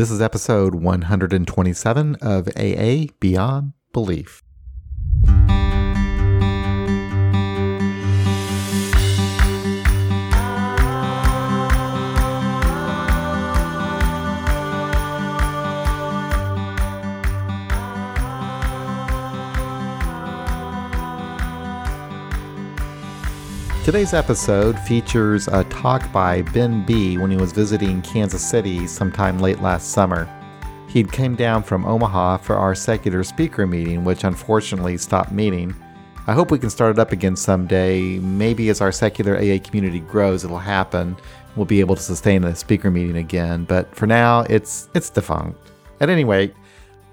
This is episode 127 of AA Beyond Belief. Today's episode features a talk by Ben B when he was visiting Kansas City sometime late last summer. He'd came down from Omaha for our secular speaker meeting, which unfortunately stopped meeting. I hope we can start it up again someday. Maybe as our secular AA community grows, it'll happen. We'll be able to sustain a speaker meeting again. But for now, it's it's defunct. At any rate,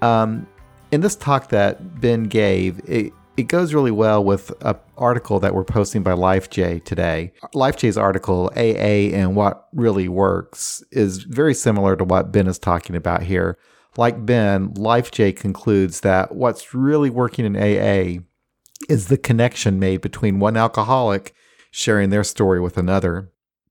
um, in this talk that Ben gave, it, it goes really well with an article that we're posting by LifeJ today. LifeJ's article, AA and What Really Works, is very similar to what Ben is talking about here. Like Ben, LifeJ concludes that what's really working in AA is the connection made between one alcoholic sharing their story with another.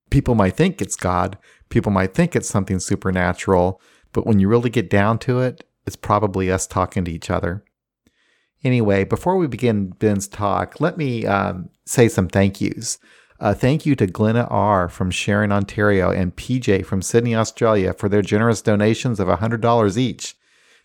People might think it's God, people might think it's something supernatural, but when you really get down to it, it's probably us talking to each other. Anyway, before we begin Ben's talk, let me um, say some thank yous. Uh, thank you to Glenna R. from Sharon, Ontario, and PJ from Sydney, Australia for their generous donations of $100 each.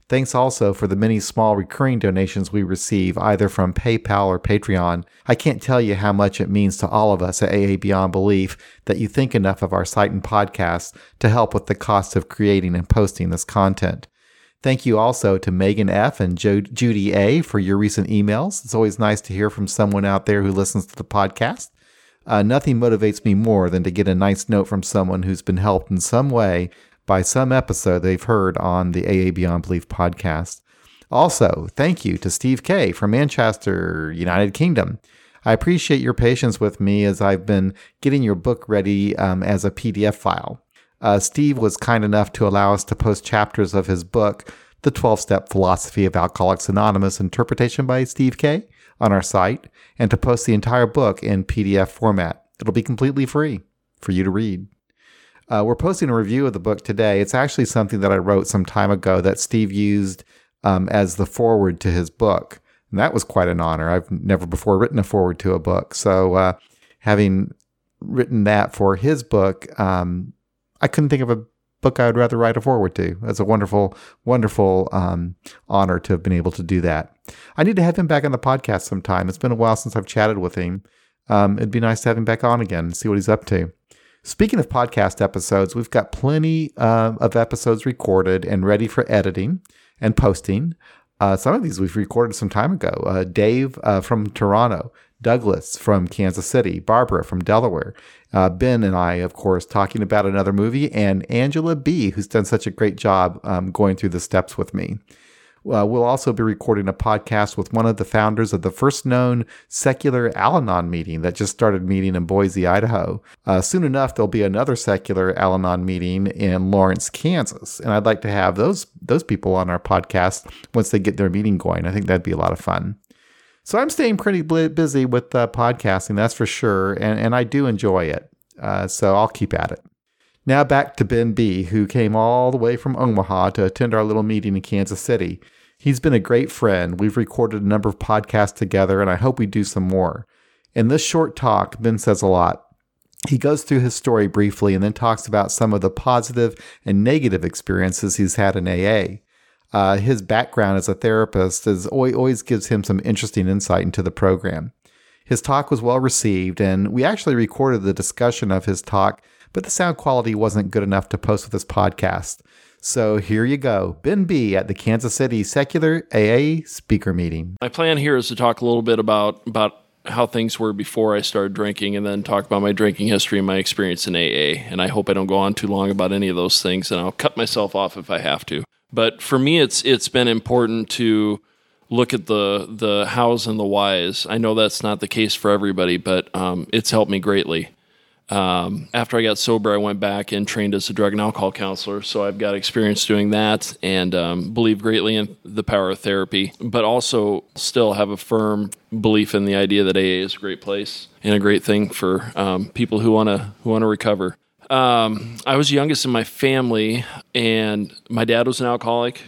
Thanks also for the many small recurring donations we receive, either from PayPal or Patreon. I can't tell you how much it means to all of us at AA Beyond Belief that you think enough of our site and podcast to help with the cost of creating and posting this content. Thank you also to Megan F. and jo- Judy A. for your recent emails. It's always nice to hear from someone out there who listens to the podcast. Uh, nothing motivates me more than to get a nice note from someone who's been helped in some way by some episode they've heard on the AA Beyond Belief podcast. Also, thank you to Steve K. from Manchester, United Kingdom. I appreciate your patience with me as I've been getting your book ready um, as a PDF file. Uh, Steve was kind enough to allow us to post chapters of his book, The 12 Step Philosophy of Alcoholics Anonymous Interpretation by Steve K, on our site, and to post the entire book in PDF format. It'll be completely free for you to read. Uh, we're posting a review of the book today. It's actually something that I wrote some time ago that Steve used um, as the foreword to his book. And that was quite an honor. I've never before written a foreword to a book. So, uh, having written that for his book, um, I couldn't think of a book I would rather write a foreword to. That's a wonderful, wonderful um, honor to have been able to do that. I need to have him back on the podcast sometime. It's been a while since I've chatted with him. Um, it'd be nice to have him back on again and see what he's up to. Speaking of podcast episodes, we've got plenty uh, of episodes recorded and ready for editing and posting. Uh, some of these we've recorded some time ago. Uh, Dave uh, from Toronto, Douglas from Kansas City, Barbara from Delaware, uh, Ben and I, of course, talking about another movie, and Angela B., who's done such a great job um, going through the steps with me. Uh, we'll also be recording a podcast with one of the founders of the first known secular Al Anon meeting that just started meeting in Boise, Idaho. Uh, soon enough, there'll be another secular Al Anon meeting in Lawrence, Kansas, and I'd like to have those those people on our podcast once they get their meeting going. I think that'd be a lot of fun. So I'm staying pretty busy with uh, podcasting, that's for sure, and and I do enjoy it. Uh, so I'll keep at it. Now back to Ben B, who came all the way from Omaha to attend our little meeting in Kansas City. He's been a great friend. We've recorded a number of podcasts together, and I hope we do some more. In this short talk, Ben says a lot. He goes through his story briefly and then talks about some of the positive and negative experiences he's had in AA. Uh, his background as a therapist is, always gives him some interesting insight into the program. His talk was well received, and we actually recorded the discussion of his talk, but the sound quality wasn't good enough to post with this podcast. So here you go Ben B at the Kansas City Secular AA speaker meeting. My plan here is to talk a little bit about, about how things were before I started drinking and then talk about my drinking history and my experience in AA. And I hope I don't go on too long about any of those things, and I'll cut myself off if I have to. But for me, it's it's been important to look at the the hows and the whys. I know that's not the case for everybody, but um, it's helped me greatly. Um, after I got sober, I went back and trained as a drug and alcohol counselor. So I've got experience doing that and um, believe greatly in the power of therapy, but also still have a firm belief in the idea that AA is a great place and a great thing for um, people who want to who want to recover. Um, I was youngest in my family, and my dad was an alcoholic.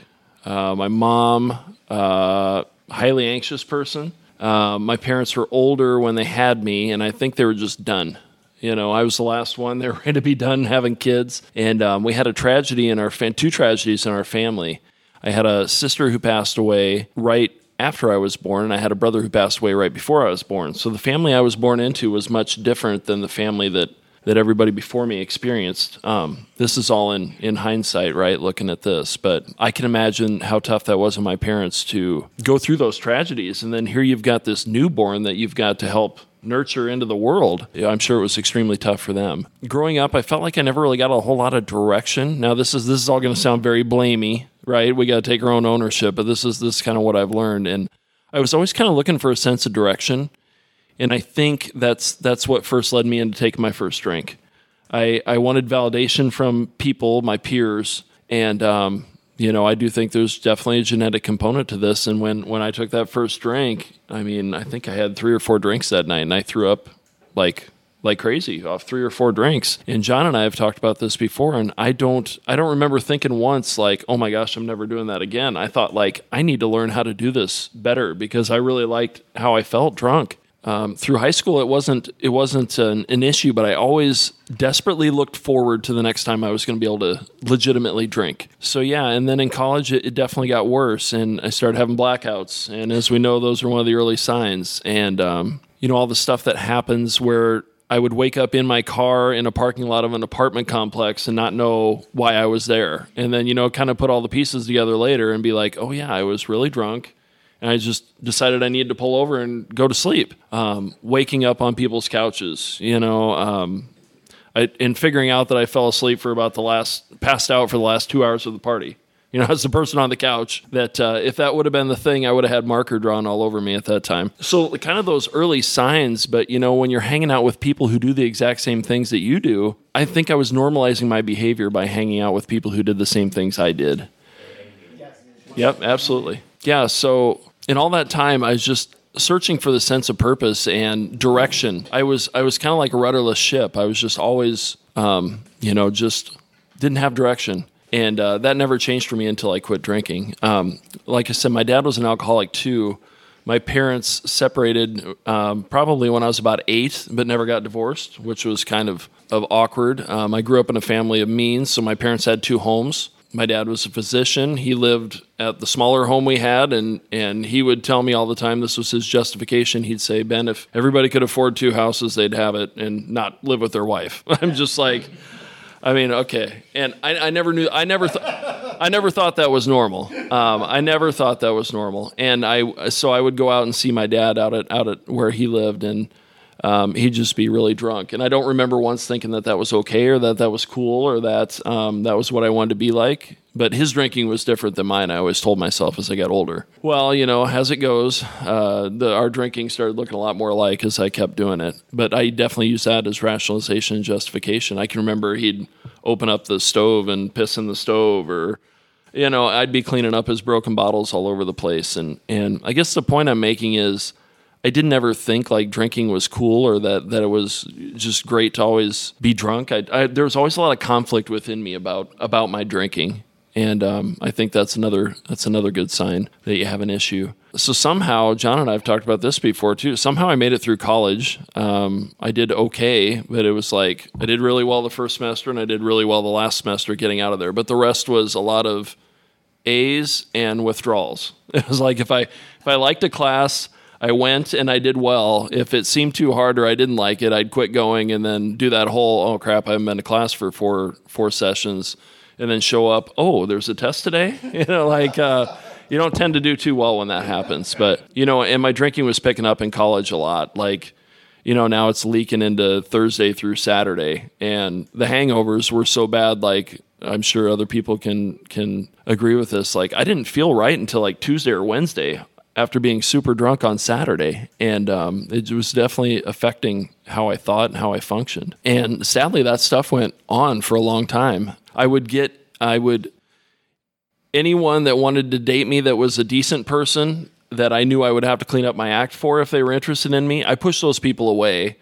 Uh, my mom, uh, highly anxious person. Uh, my parents were older when they had me, and I think they were just done. You know, I was the last one. They were ready to be done having kids, and um, we had a tragedy in our fam- two tragedies in our family. I had a sister who passed away right after I was born, and I had a brother who passed away right before I was born. So the family I was born into was much different than the family that that everybody before me experienced. Um, this is all in in hindsight, right? Looking at this, but I can imagine how tough that was on my parents to go through those tragedies, and then here you've got this newborn that you've got to help nurture into the world. I'm sure it was extremely tough for them. Growing up, I felt like I never really got a whole lot of direction. Now this is this is all going to sound very blamey, right? We got to take our own ownership, but this is this is kind of what I've learned and I was always kind of looking for a sense of direction. And I think that's that's what first led me into taking my first drink. I, I wanted validation from people, my peers, and um, you know, I do think there's definitely a genetic component to this. And when, when I took that first drink, I mean, I think I had three or four drinks that night and I threw up like like crazy off three or four drinks. And John and I have talked about this before, and I don't I don't remember thinking once like, oh my gosh, I'm never doing that again. I thought like I need to learn how to do this better because I really liked how I felt drunk um, through high school it wasn't it wasn't an, an, issue but i always desperately looked forward to the next time i was going to be able to legitimately drink. So yeah and then in college it, it, definitely got worse and i started having blackouts. And as we know those are one of the early signs. And um, you know all the stuff that happens where I would wake up in my car in a parking lot of an apartment complex and not know why I was there. And then, you know, kind of put all the pieces together later and be like, oh, yeah, I was really drunk and I just decided I needed to pull over and go to sleep. Um, waking up on people's couches, you know, um, I, and figuring out that I fell asleep for about the last, passed out for the last two hours of the party. You know, as the person on the couch, that uh, if that would have been the thing, I would have had marker drawn all over me at that time. So, kind of those early signs, but you know, when you're hanging out with people who do the exact same things that you do, I think I was normalizing my behavior by hanging out with people who did the same things I did. Yep, absolutely. Yeah, so in all that time, I was just searching for the sense of purpose and direction. I was I was kind of like a rudderless ship. I was just always, um, you know, just didn't have direction, and uh, that never changed for me until I quit drinking. Um, like I said, my dad was an alcoholic too. My parents separated um, probably when I was about eight, but never got divorced, which was kind of of awkward. Um, I grew up in a family of means, so my parents had two homes my dad was a physician. He lived at the smaller home we had, and and he would tell me all the time this was his justification. He'd say, "Ben, if everybody could afford two houses, they'd have it and not live with their wife." I'm just like, I mean, okay. And I, I never knew. I never thought. I never thought that was normal. Um, I never thought that was normal. And I so I would go out and see my dad out at out at where he lived and um, he'd just be really drunk. And I don't remember once thinking that that was okay or that that was cool or that um, that was what I wanted to be like. But his drinking was different than mine. I always told myself as I got older. Well, you know, as it goes, uh, the, our drinking started looking a lot more like as I kept doing it. But I definitely used that as rationalization and justification. I can remember he'd open up the stove and piss in the stove or you know i'd be cleaning up his broken bottles all over the place and and i guess the point i'm making is I didn't ever think like drinking was cool or that, that it was just great to always be drunk. I, I, there was always a lot of conflict within me about about my drinking, and um, I think that's another that's another good sign that you have an issue. So somehow, John and I have talked about this before too. Somehow I made it through college. Um, I did okay, but it was like I did really well the first semester and I did really well the last semester getting out of there. But the rest was a lot of A's and withdrawals. It was like if I if I liked a class I went and I did well. If it seemed too hard or I didn't like it, I'd quit going and then do that whole oh crap, I haven't been to class for four four sessions, and then show up. Oh, there's a test today. You know, like uh, you don't tend to do too well when that happens. But you know, and my drinking was picking up in college a lot. Like you know, now it's leaking into Thursday through Saturday, and the hangovers were so bad. Like I'm sure other people can can agree with this. Like I didn't feel right until like Tuesday or Wednesday after being super drunk on Saturday, and um, it was definitely affecting how I thought and how I functioned. And sadly, that stuff went on for a long time. I would get, I would, anyone that wanted to date me that was a decent person that I knew I would have to clean up my act for if they were interested in me, I pushed those people away.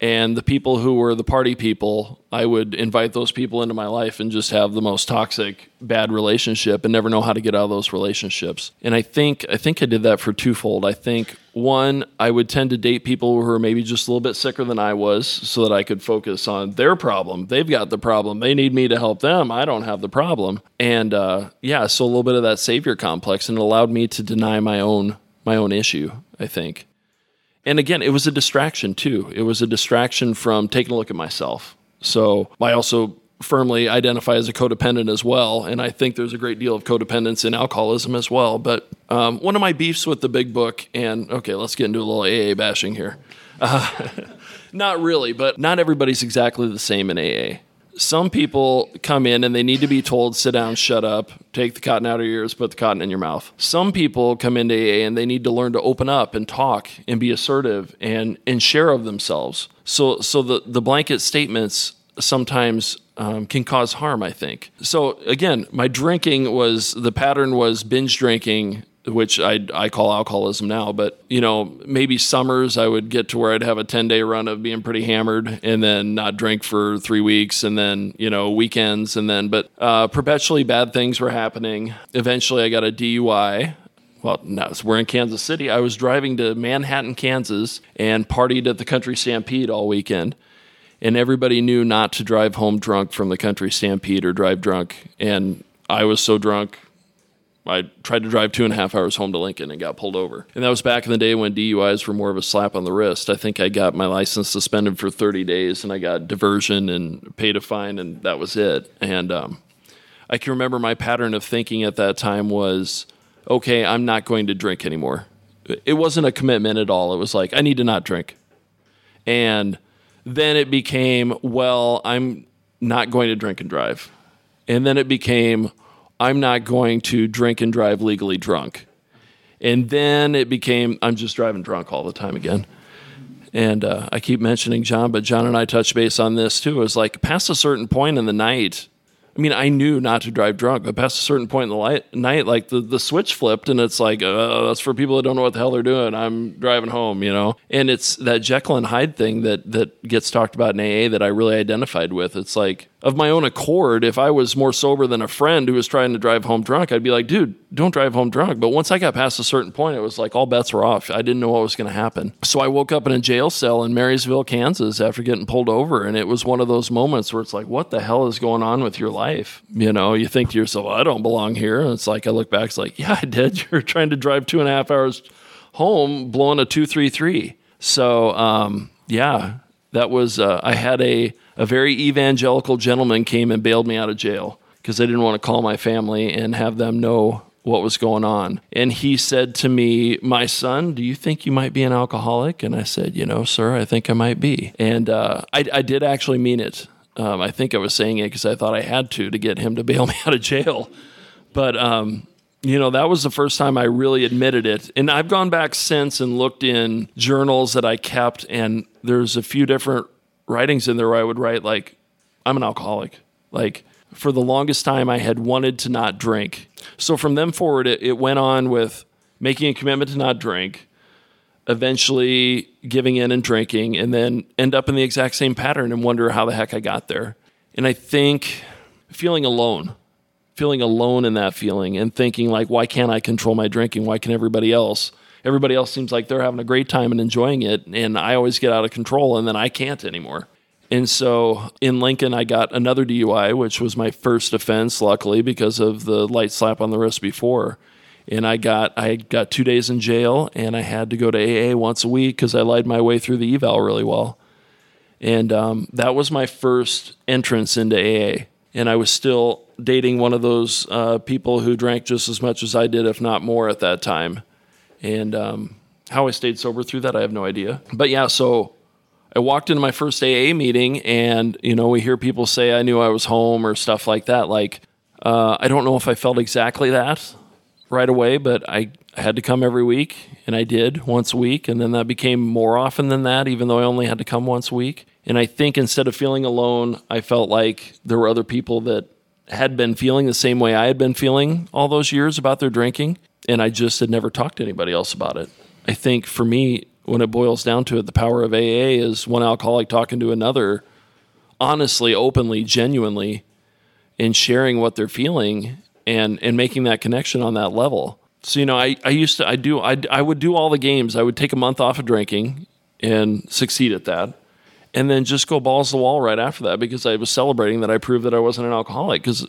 And the people who were the party people, I would invite those people into my life and just have the most toxic, bad relationship and never know how to get out of those relationships. And I think I think I did that for twofold. I think one, I would tend to date people who are maybe just a little bit sicker than I was so that I could focus on their problem. They've got the problem. They need me to help them. I don't have the problem. And uh, yeah, so a little bit of that savior complex and it allowed me to deny my own my own issue, I think and again, it was a distraction too. It was a distraction from taking a look at myself. So I also firmly identify as a codependent as well. And I think there's a great deal of codependence in alcoholism as well. But um, one of my beefs with the big book, and okay, let's get into a little AA bashing here. Uh, not really, but not everybody's exactly the same in AA some people come in and they need to be told, sit down, shut up, take the cotton out of your ears, put the cotton in your mouth. Some people come into AA and they need to learn to open up and talk and be assertive and, and share of themselves. So, so the, the blanket statements sometimes um, can cause harm, I think. So, again, my drinking was the pattern was binge drinking which I, I call alcoholism now. But, you know, maybe summers I would get to where I'd have a 10 day run of being pretty hammered and then not drink for three weeks and then, you know, weekends and then, but uh, perpetually bad things were happening. Eventually I got a DUI. Well, no, we're in Kansas City. I was driving to Manhattan, Kansas and partied at the Country Stampede all weekend and everybody knew not to drive home drunk from the country stampede or drive drunk. And I was so drunk, I tried to drive two and a half hours home to Lincoln and got pulled over. And that was back in the day when DUIs were more of a slap on the wrist. I think I got my license suspended for 30 days and I got diversion and paid a fine, and that was it. And um, I can remember my pattern of thinking at that time was, okay, I'm not going to drink anymore. It wasn't a commitment at all. It was like, I need to not drink. And then it became, well, I'm not going to drink and drive. And then it became, I'm not going to drink and drive legally drunk. And then it became, I'm just driving drunk all the time again. And uh, I keep mentioning John, but John and I touched base on this too. It was like past a certain point in the night, I mean, I knew not to drive drunk, but past a certain point in the light, night, like the, the switch flipped, and it's like, uh, that's for people that don't know what the hell they're doing. I'm driving home, you know? And it's that Jekyll and Hyde thing that, that gets talked about in AA that I really identified with. It's like, of my own accord, if I was more sober than a friend who was trying to drive home drunk, I'd be like, dude, don't drive home drunk. But once I got past a certain point, it was like all bets were off. I didn't know what was going to happen. So I woke up in a jail cell in Marysville, Kansas after getting pulled over. And it was one of those moments where it's like, what the hell is going on with your life? You know, you think to yourself, I don't belong here. And it's like, I look back, it's like, yeah, I did. You're trying to drive two and a half hours home blowing a 233. So, um, yeah, that was, uh, I had a, a very evangelical gentleman came and bailed me out of jail because I didn't want to call my family and have them know what was going on. And he said to me, My son, do you think you might be an alcoholic? And I said, You know, sir, I think I might be. And uh, I, I, did actually mean it. Um, I think I was saying it because I thought I had to to get him to bail me out of jail. But, um, you know, that was the first time I really admitted it. And I've gone back since and looked in journals that I kept, and there's a few different writings in there where I would write like, I'm an alcoholic. Like for the longest time, I had wanted to not drink. So from then forward, it, it went on with making a commitment to not drink, eventually giving in and drinking, and then end up in the exact same pattern and wonder how the heck I got there. And I think feeling alone, feeling alone in that feeling, and thinking like, why can't I control my drinking? Why can everybody else? everybody else seems like they're having a great time and enjoying it, and I always get out of control, and then I can't anymore. And so in Lincoln, I got another DUI, which was my first offense, luckily, because of the light slap on the wrist before. And I got I got two days in jail, and I had to go to AA once a week because I lied my way through the eval really well. And um, that was my first entrance into AA. And I was still dating one of those uh, people who drank just as much as I did, if not more, at that time. And um, how I stayed sober through that, I have no idea. But yeah, so I walked into my first AA meeting, and you know, we hear people say I knew I was home or stuff like that. Like, uh, I don't know if I felt exactly that right away, but I had to come every week, and I did once a week, and then that became more often than that, even though I only had to come once a week. And I think instead of feeling alone, I felt like there were other people that had been feeling the same way I had been feeling all those years about their drinking and I just had never talked to anybody else about it. I think for me, when it boils down to it, the power of AA is one alcoholic talking to another honestly, openly, genuinely, and sharing what they're feeling and and making that connection on that level. So you know, I, I used to I do I I would do all the games. I would take a month off of drinking and succeed at that, and then just go balls to the wall right after that because I was celebrating that I proved that I wasn't an alcoholic. Because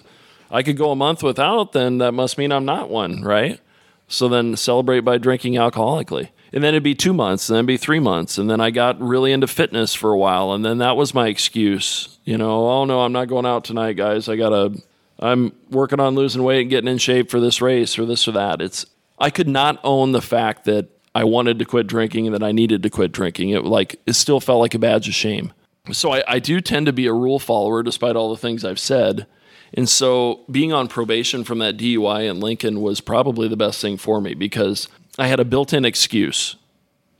I could go a month without, then that must mean I'm not one, right? So then celebrate by drinking alcoholically. And then it'd be two months, and then be three months. And then I got really into fitness for a while. And then that was my excuse. You know, oh no, I'm not going out tonight, guys. I gotta I'm working on losing weight and getting in shape for this race or this or that. It's I could not own the fact that I wanted to quit drinking and that I needed to quit drinking. It like it still felt like a badge of shame. So I, I do tend to be a rule follower despite all the things I've said. And so being on probation from that DUI in Lincoln was probably the best thing for me because I had a built in excuse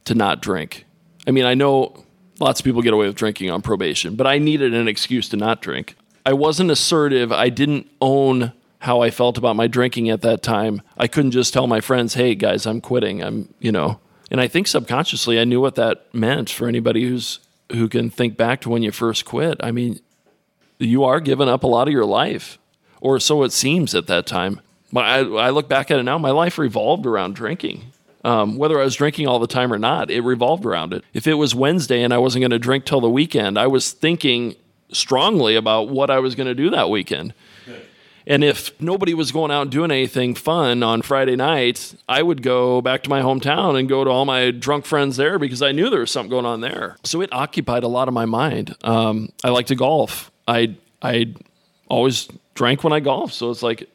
to not drink. I mean, I know lots of people get away with drinking on probation, but I needed an excuse to not drink. I wasn't assertive. I didn't own how I felt about my drinking at that time. I couldn't just tell my friends, "Hey guys, I'm quitting." I'm, you know. And I think subconsciously I knew what that meant for anybody who's who can think back to when you first quit. I mean, you are giving up a lot of your life, or so it seems at that time. I, I look back at it now, my life revolved around drinking. Um, whether I was drinking all the time or not, it revolved around it. If it was Wednesday and I wasn't going to drink till the weekend, I was thinking strongly about what I was going to do that weekend. And if nobody was going out and doing anything fun on Friday night, I would go back to my hometown and go to all my drunk friends there because I knew there was something going on there. So it occupied a lot of my mind. Um, I like to golf. I I always drank when I golfed. So it's like,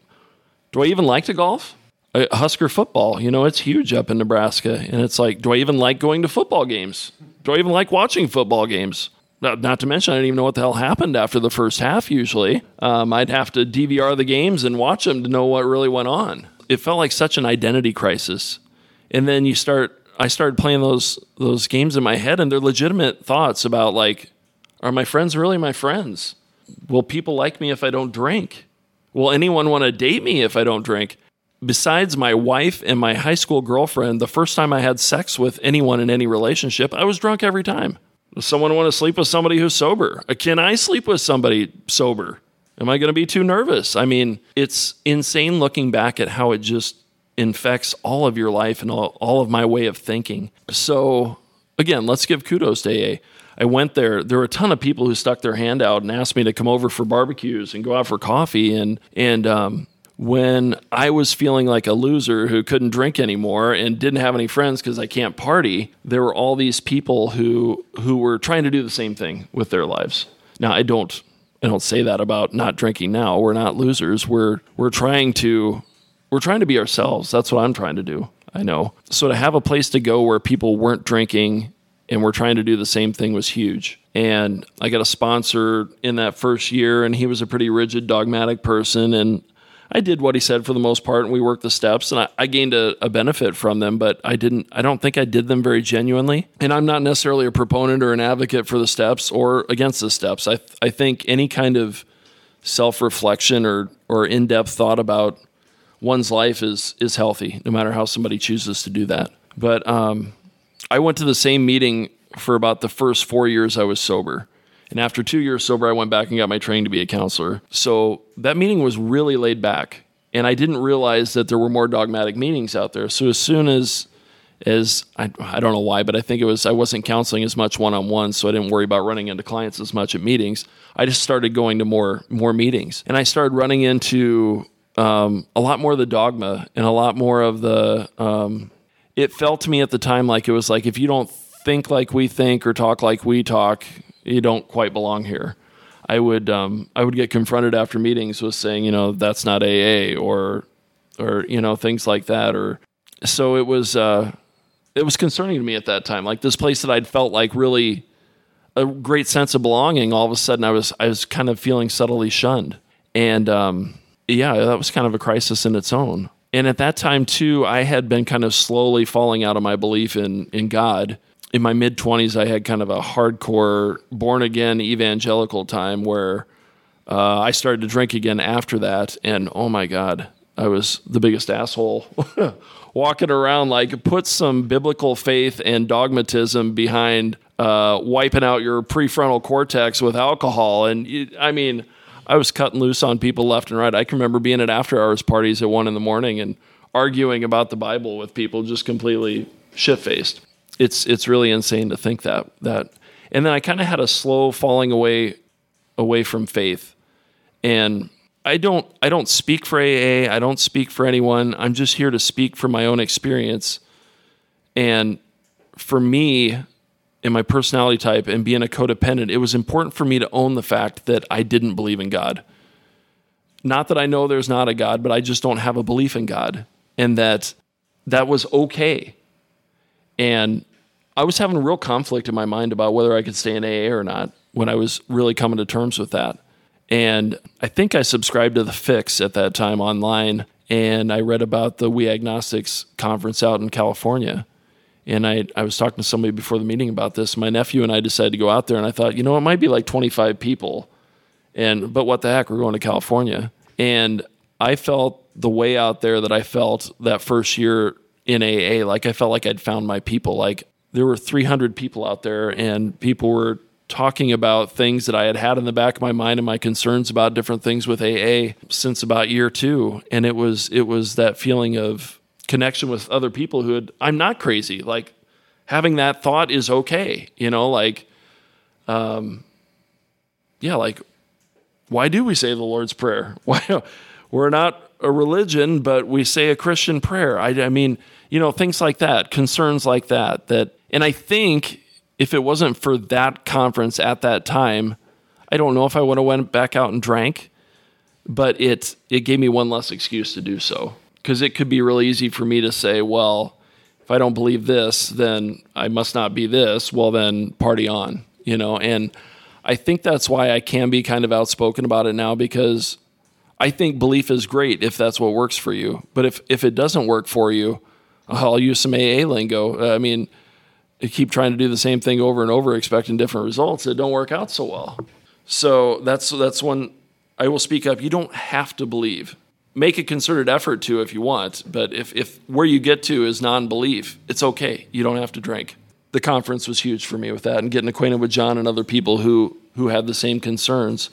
do I even like to golf? Uh, Husker football, you know, it's huge up in Nebraska. And it's like, do I even like going to football games? Do I even like watching football games? Not, not to mention, I didn't even know what the hell happened after the first half. Usually, um, I'd have to DVR the games and watch them to know what really went on. It felt like such an identity crisis. And then you start, I started playing those those games in my head, and they're legitimate thoughts about like, are my friends really my friends? Will people like me if I don't drink? Will anyone want to date me if I don't drink? Besides my wife and my high school girlfriend, the first time I had sex with anyone in any relationship, I was drunk every time. Does someone want to sleep with somebody who's sober? Uh, can I sleep with somebody sober? Am I going to be too nervous? I mean, it's insane looking back at how it just infects all of your life and all, all of my way of thinking. So, again, let's give kudos to AA. I went there. There were a ton of people who stuck their hand out and asked me to come over for barbecues and go out for coffee. And and um, when I was feeling like a loser who couldn't drink anymore and didn't have any friends because I can't party, there were all these people who who were trying to do the same thing with their lives. Now I don't I don't say that about not drinking now. We're not losers. We're we're trying to we're trying to be ourselves. That's what I'm trying to do. I know. So to have a place to go where people weren't drinking and we're trying to do the same thing was huge. And I got a sponsor in that first year and he was a pretty rigid dogmatic person and I did what he said for the most part, and we worked the steps, and I, I gained a, a, benefit from them. But I didn't. I don't think I did them very genuinely. And I'm not necessarily a proponent or an advocate for the steps or against the steps. I I think any kind of self reflection or or in depth thought about one's life is is healthy, no matter how somebody chooses to do that. But um, I went to the same meeting for about the first four years I was sober. And after two years sober, I went back and got my training to be a counselor. So that meeting was really laid back. And I didn't realize that there were more dogmatic meetings out there. So as soon as as I, I don't know why, but I think it was I wasn't counseling as much one on one, so I didn't worry about running into clients as much at meetings. I just started going to more more meetings, and I started running into um, a lot more of the dogma and a lot more of the. Um, it felt to me at the time like it was like if you don't think like we think or talk like we talk, you don't quite belong here. I would um, I would get confronted after meetings with saying, you know, that's not AA or or you know things like that or so it was uh, it was concerning to me at that time. Like this place that I'd felt like really a great sense of belonging, all of a sudden I was I was kind of feeling subtly shunned, and um, yeah, that was kind of a crisis in its own. And at that time too, I had been kind of slowly falling out of my belief in in God in my mid 20s, I had kind of a hardcore born again evangelical time where uh, I started to drink again after that. And oh my God, I was the biggest asshole walking around. Like, put some biblical faith and dogmatism behind uh, wiping out your prefrontal cortex with alcohol. And I mean, I was cutting loose on people left and right. I can remember being at after hours parties at one in the morning and arguing about the Bible with people just completely shit faced. It's it's really insane to think that that. And then I kind of had a slow falling away away from faith. And I don't I don't speak for AA, I don't speak for anyone. I'm just here to speak from my own experience. And for me, in my personality type and being a codependent, it was important for me to own the fact that I didn't believe in God. Not that I know there's not a God, but I just don't have a belief in God and that that was okay. And I was having a real conflict in my mind about whether I could stay in AA or not when I was really coming to terms with that. And I think I subscribed to the fix at that time online and I read about the We Agnostics conference out in California. And I, I was talking to somebody before the meeting about this. My nephew and I decided to go out there and I thought, you know, it might be like 25 people. And but what the heck, we're going to California. And I felt the way out there that I felt that first year in AA, like I felt like I'd found my people. Like there were 300 people out there and people were talking about things that I had had in the back of my mind and my concerns about different things with AA since about year 2 and it was it was that feeling of connection with other people who had I'm not crazy. Like having that thought is okay you know like um yeah like why do we say the Lord's prayer? Why we're not a religion but we say a Christian prayer. I I mean you know things like that concerns like that that and I think if it wasn't for that conference at that time, I don't know if I would have went back out and drank, but it it gave me one less excuse to do so. Because it could be really easy for me to say, well, if I don't believe this, then I must not be this. Well, then party on, you know. And I think that's why I can be kind of outspoken about it now because I think belief is great if that's what works for you. But if if it doesn't work for you, I'll use some AA lingo. Uh, I mean keep trying to do the same thing over and over, expecting different results, it don't work out so well. So that's that's when I will speak up. You don't have to believe. Make a concerted effort to if you want, but if, if where you get to is non-belief, it's okay. You don't have to drink. The conference was huge for me with that and getting acquainted with John and other people who who had the same concerns.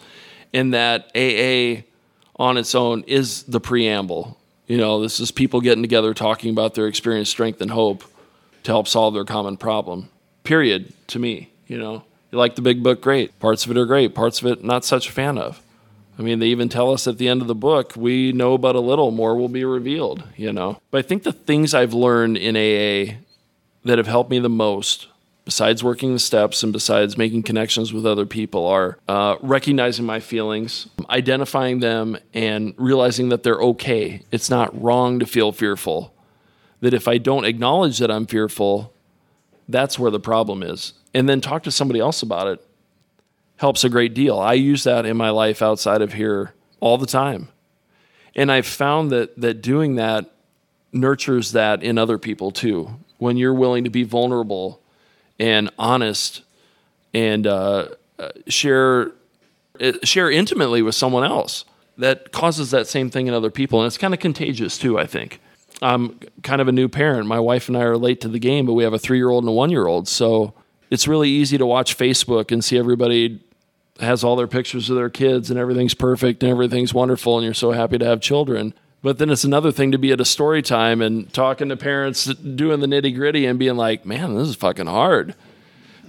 In that AA on its own is the preamble. You know, this is people getting together talking about their experience, strength, and hope to help solve their common problem. Period. To me, you know, you like the big book, great. Parts of it are great. Parts of it, not such a fan of. I mean, they even tell us at the end of the book, we know but a little, more will be revealed, you know. But I think the things I've learned in AA that have helped me the most, besides working the steps and besides making connections with other people, are uh, recognizing my feelings, identifying them, and realizing that they're okay. It's not wrong to feel fearful that if I don't acknowledge that I'm fearful, that's where the problem is. And then talk to somebody else about it helps a great deal. I use that in my life outside of here all the time. And I've found that that doing that nurtures that in other people too. When you're willing to be vulnerable and honest and uh, uh share uh, share intimately with someone else, that causes that same thing in other people, and it's kind of contagious too. I think. I'm kind of a new parent. My wife and I are late to the game, but we have a three year old and a one year old. So it's really easy to watch Facebook and see everybody has all their pictures of their kids and everything's perfect and everything's wonderful and you're so happy to have children. But then it's another thing to be at a story time and talking to parents doing the nitty gritty and being like, man, this is fucking hard.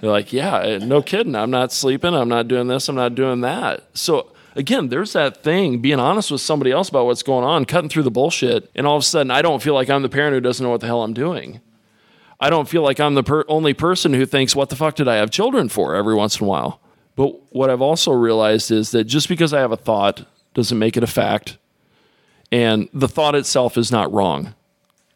They're like, yeah, eh, no kidding. I'm not sleeping. I'm not doing this. I'm not doing that. So again, there's that thing, being honest with somebody else about what's going on, cutting through the bullshit, and all of a sudden I don't feel like I'm the parent who doesn't know what the hell I'm doing. I don't feel like I'm the per- only person who thinks, what the fuck did I have children for every once in a while? But what I've also realized is that just because I have a thought doesn't make it a fact. And the thought itself is not wrong.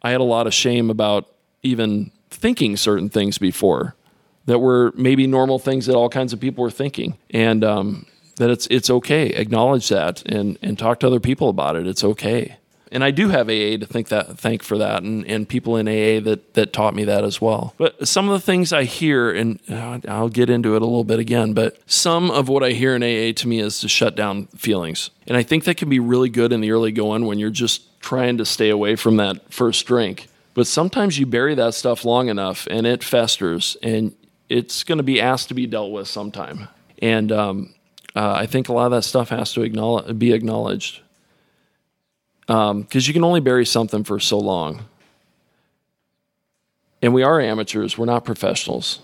I had a lot of shame about even thinking certain things before that were maybe normal things that all kinds of people were thinking. And um, that it's it's okay. Acknowledge that and and talk to other people about it. It's okay. And I do have AA to think that thank for that, and, and people in AA that that taught me that as well. But some of the things I hear, and uh, I'll get into it a little bit again, but some of what I hear in AA to me is to shut down feelings, and I think that can be really good in the early going when you're just trying to stay away from that first drink. But sometimes you bury that stuff long enough, and it festers, and it's going to be asked to be dealt with sometime. And um, uh, I think a lot of that stuff has to acknowledge, be acknowledged because um, you can only bury something for so long. And we are amateurs; we're not professionals.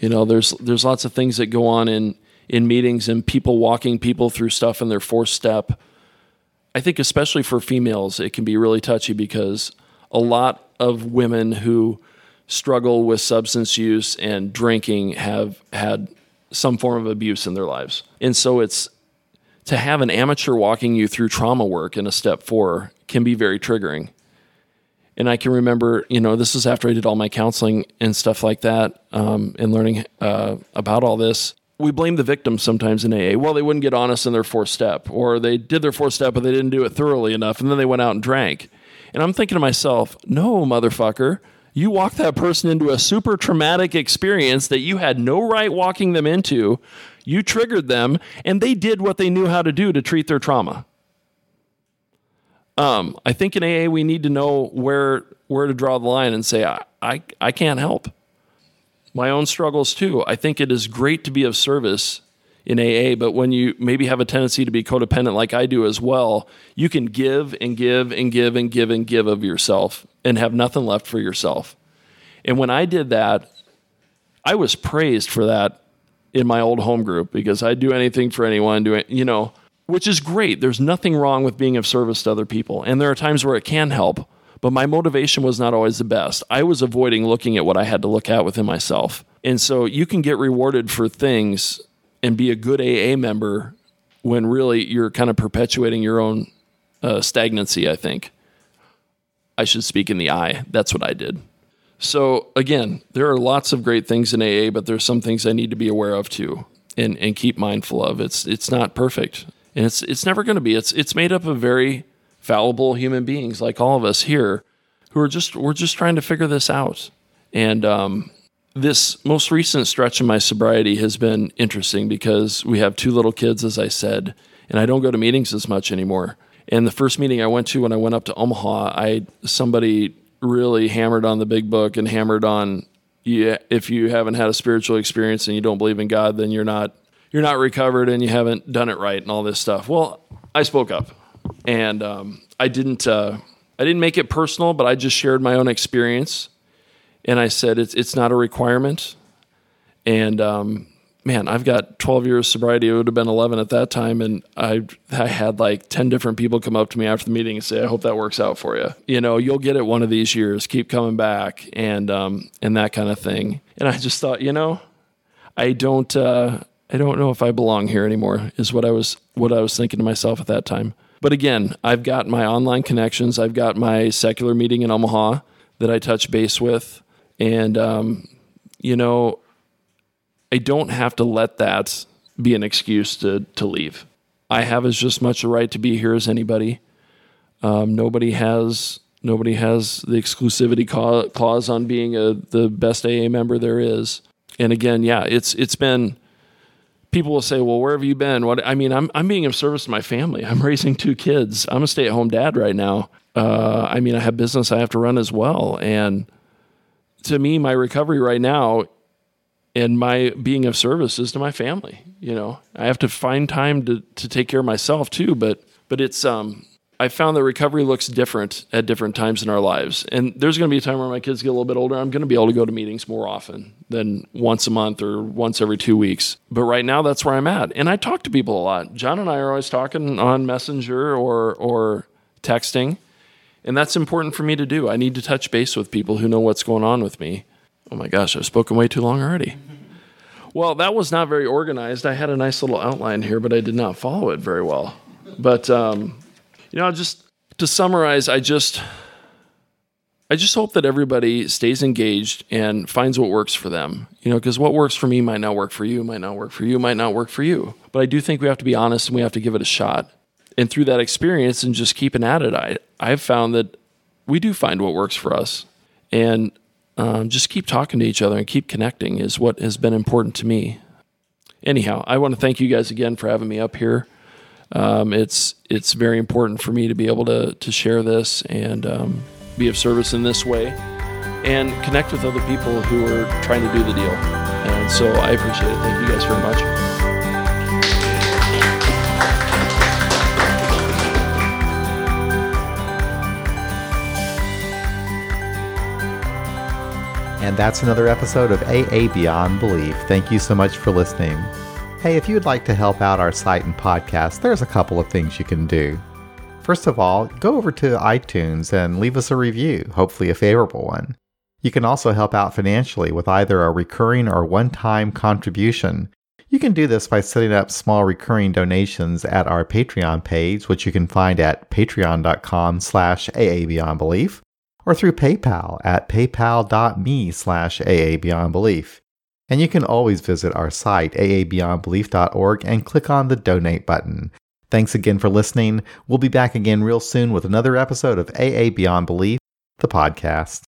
You know, there's there's lots of things that go on in in meetings and people walking people through stuff in their fourth step. I think especially for females, it can be really touchy because a lot of women who struggle with substance use and drinking have had some form of abuse in their lives. And so it's to have an amateur walking you through trauma work in a step four can be very triggering. And I can remember, you know, this is after I did all my counseling and stuff like that, um, and learning uh, about all this. We blame the victims sometimes in AA. Well, they wouldn't get honest in their fourth step, or they did their fourth step, but they didn't do it thoroughly enough, and then they went out and drank. And I'm thinking to myself, no, motherfucker, you walked that person into a super traumatic experience that you had no right walking them into. You triggered them, and they did what they knew how to do to treat their trauma. Um, I think in AA we need to know where where to draw the line and say I, I I can't help. My own struggles too. I think it is great to be of service in AA, but when you maybe have a tendency to be codependent like I do as well, you can give and give and give and give and give of yourself and have nothing left for yourself. And when I did that, I was praised for that in my old home group because I'd do anything for anyone, do it, you know, which is great. There's nothing wrong with being of service to other people. And there are times where it can help, but my motivation was not always the best. I was avoiding looking at what I had to look at within myself. And so you can get rewarded for things and be a good AA member when really you're kind of perpetuating your own uh, stagnancy, I think. I should speak in the eye. That's what I did. So again, there are lots of great things in AA, but there's some things I need to be aware of too and, and keep mindful of. It's it's not perfect. And it's it's never going to be. It's it's made up of very fallible human beings like all of us here who are just we're just trying to figure this out. And um, this most recent stretch of my sobriety has been interesting because we have two little kids, as I said, and I don't go to meetings as much anymore. And the first meeting I went to when I went up to Omaha, I somebody really hammered on the big book and hammered on yeah, if you haven't had a spiritual experience and you don't believe in God, then you're not you're not recovered and you haven't done it right and all this stuff. Well, I spoke up, and um, I didn't uh, I didn't make it personal, but I just shared my own experience and I said it's it's not a requirement. And um, man, I've got 12 years sobriety. It would have been 11 at that time, and I I had like 10 different people come up to me after the meeting and say, "I hope that works out for you. You know, you'll get it one of these years. Keep coming back, and um, and that kind of thing." And I just thought, you know, I don't uh, I don't know if I belong here anymore. Is what I was what I was thinking to myself at that time. But again, I've got my online connections. I've got my secular meeting in Omaha that I touch base with. And, um, you know, I don't have to let that be an excuse to, to leave. I have as just much a right to be here as anybody. Um, nobody has nobody has the exclusivity clause on being a, the best AA member there is. And again, yeah, it's it's been. People will say, "Well, where have you been?" What I mean, I'm I'm being of service to my family. I'm raising two kids. I'm a stay at home dad right now. Uh, I mean, I have business I have to run as well, and to me, my recovery right now and my being of service is to my family. You know, I have to find time to, to take care of myself too, but, but it's, um, I found that recovery looks different at different times in our lives. And there's going to be a time where my kids get a little bit older. I'm going to be able to go to meetings more often than once a month or once every two weeks. But right now, that's where I'm at. And I talk to people a lot. John and I are always talking on Messenger or, or texting. And that's important for me to do. I need to touch base with people who know what's going on with me. Oh my gosh, I've spoken way too long already. Well, that was not very organized. I had a nice little outline here, but I did not follow it very well. But um, you know, just to summarize, I just I just hope that everybody stays engaged and finds what works for them. You know, because what works for me might not work for you, might not work for you, might not work for you. But I do think we have to be honest and we have to give it a shot and through that experience and just keeping at it, I I've found that we do find what works for us, and um, just keep talking to each other and keep connecting is what has been important to me. Anyhow, I want to thank you guys again for having me up here. Um, it's it's very important for me to be able to to share this and um, be of service in this way and connect with other people who are trying to do the deal. And so I appreciate it. Thank you guys very much. And that's another episode of AA Beyond Belief. Thank you so much for listening. Hey, if you'd like to help out our site and podcast, there's a couple of things you can do. First of all, go over to iTunes and leave us a review, hopefully a favorable one. You can also help out financially with either a recurring or one-time contribution. You can do this by setting up small recurring donations at our Patreon page, which you can find at patreon.com slash aabeyondbelief, or through PayPal at paypal.me slash aabeyondbelief. And you can always visit our site, aabeyondbelief.org, and click on the donate button. Thanks again for listening. We'll be back again real soon with another episode of AA Beyond Belief, the podcast.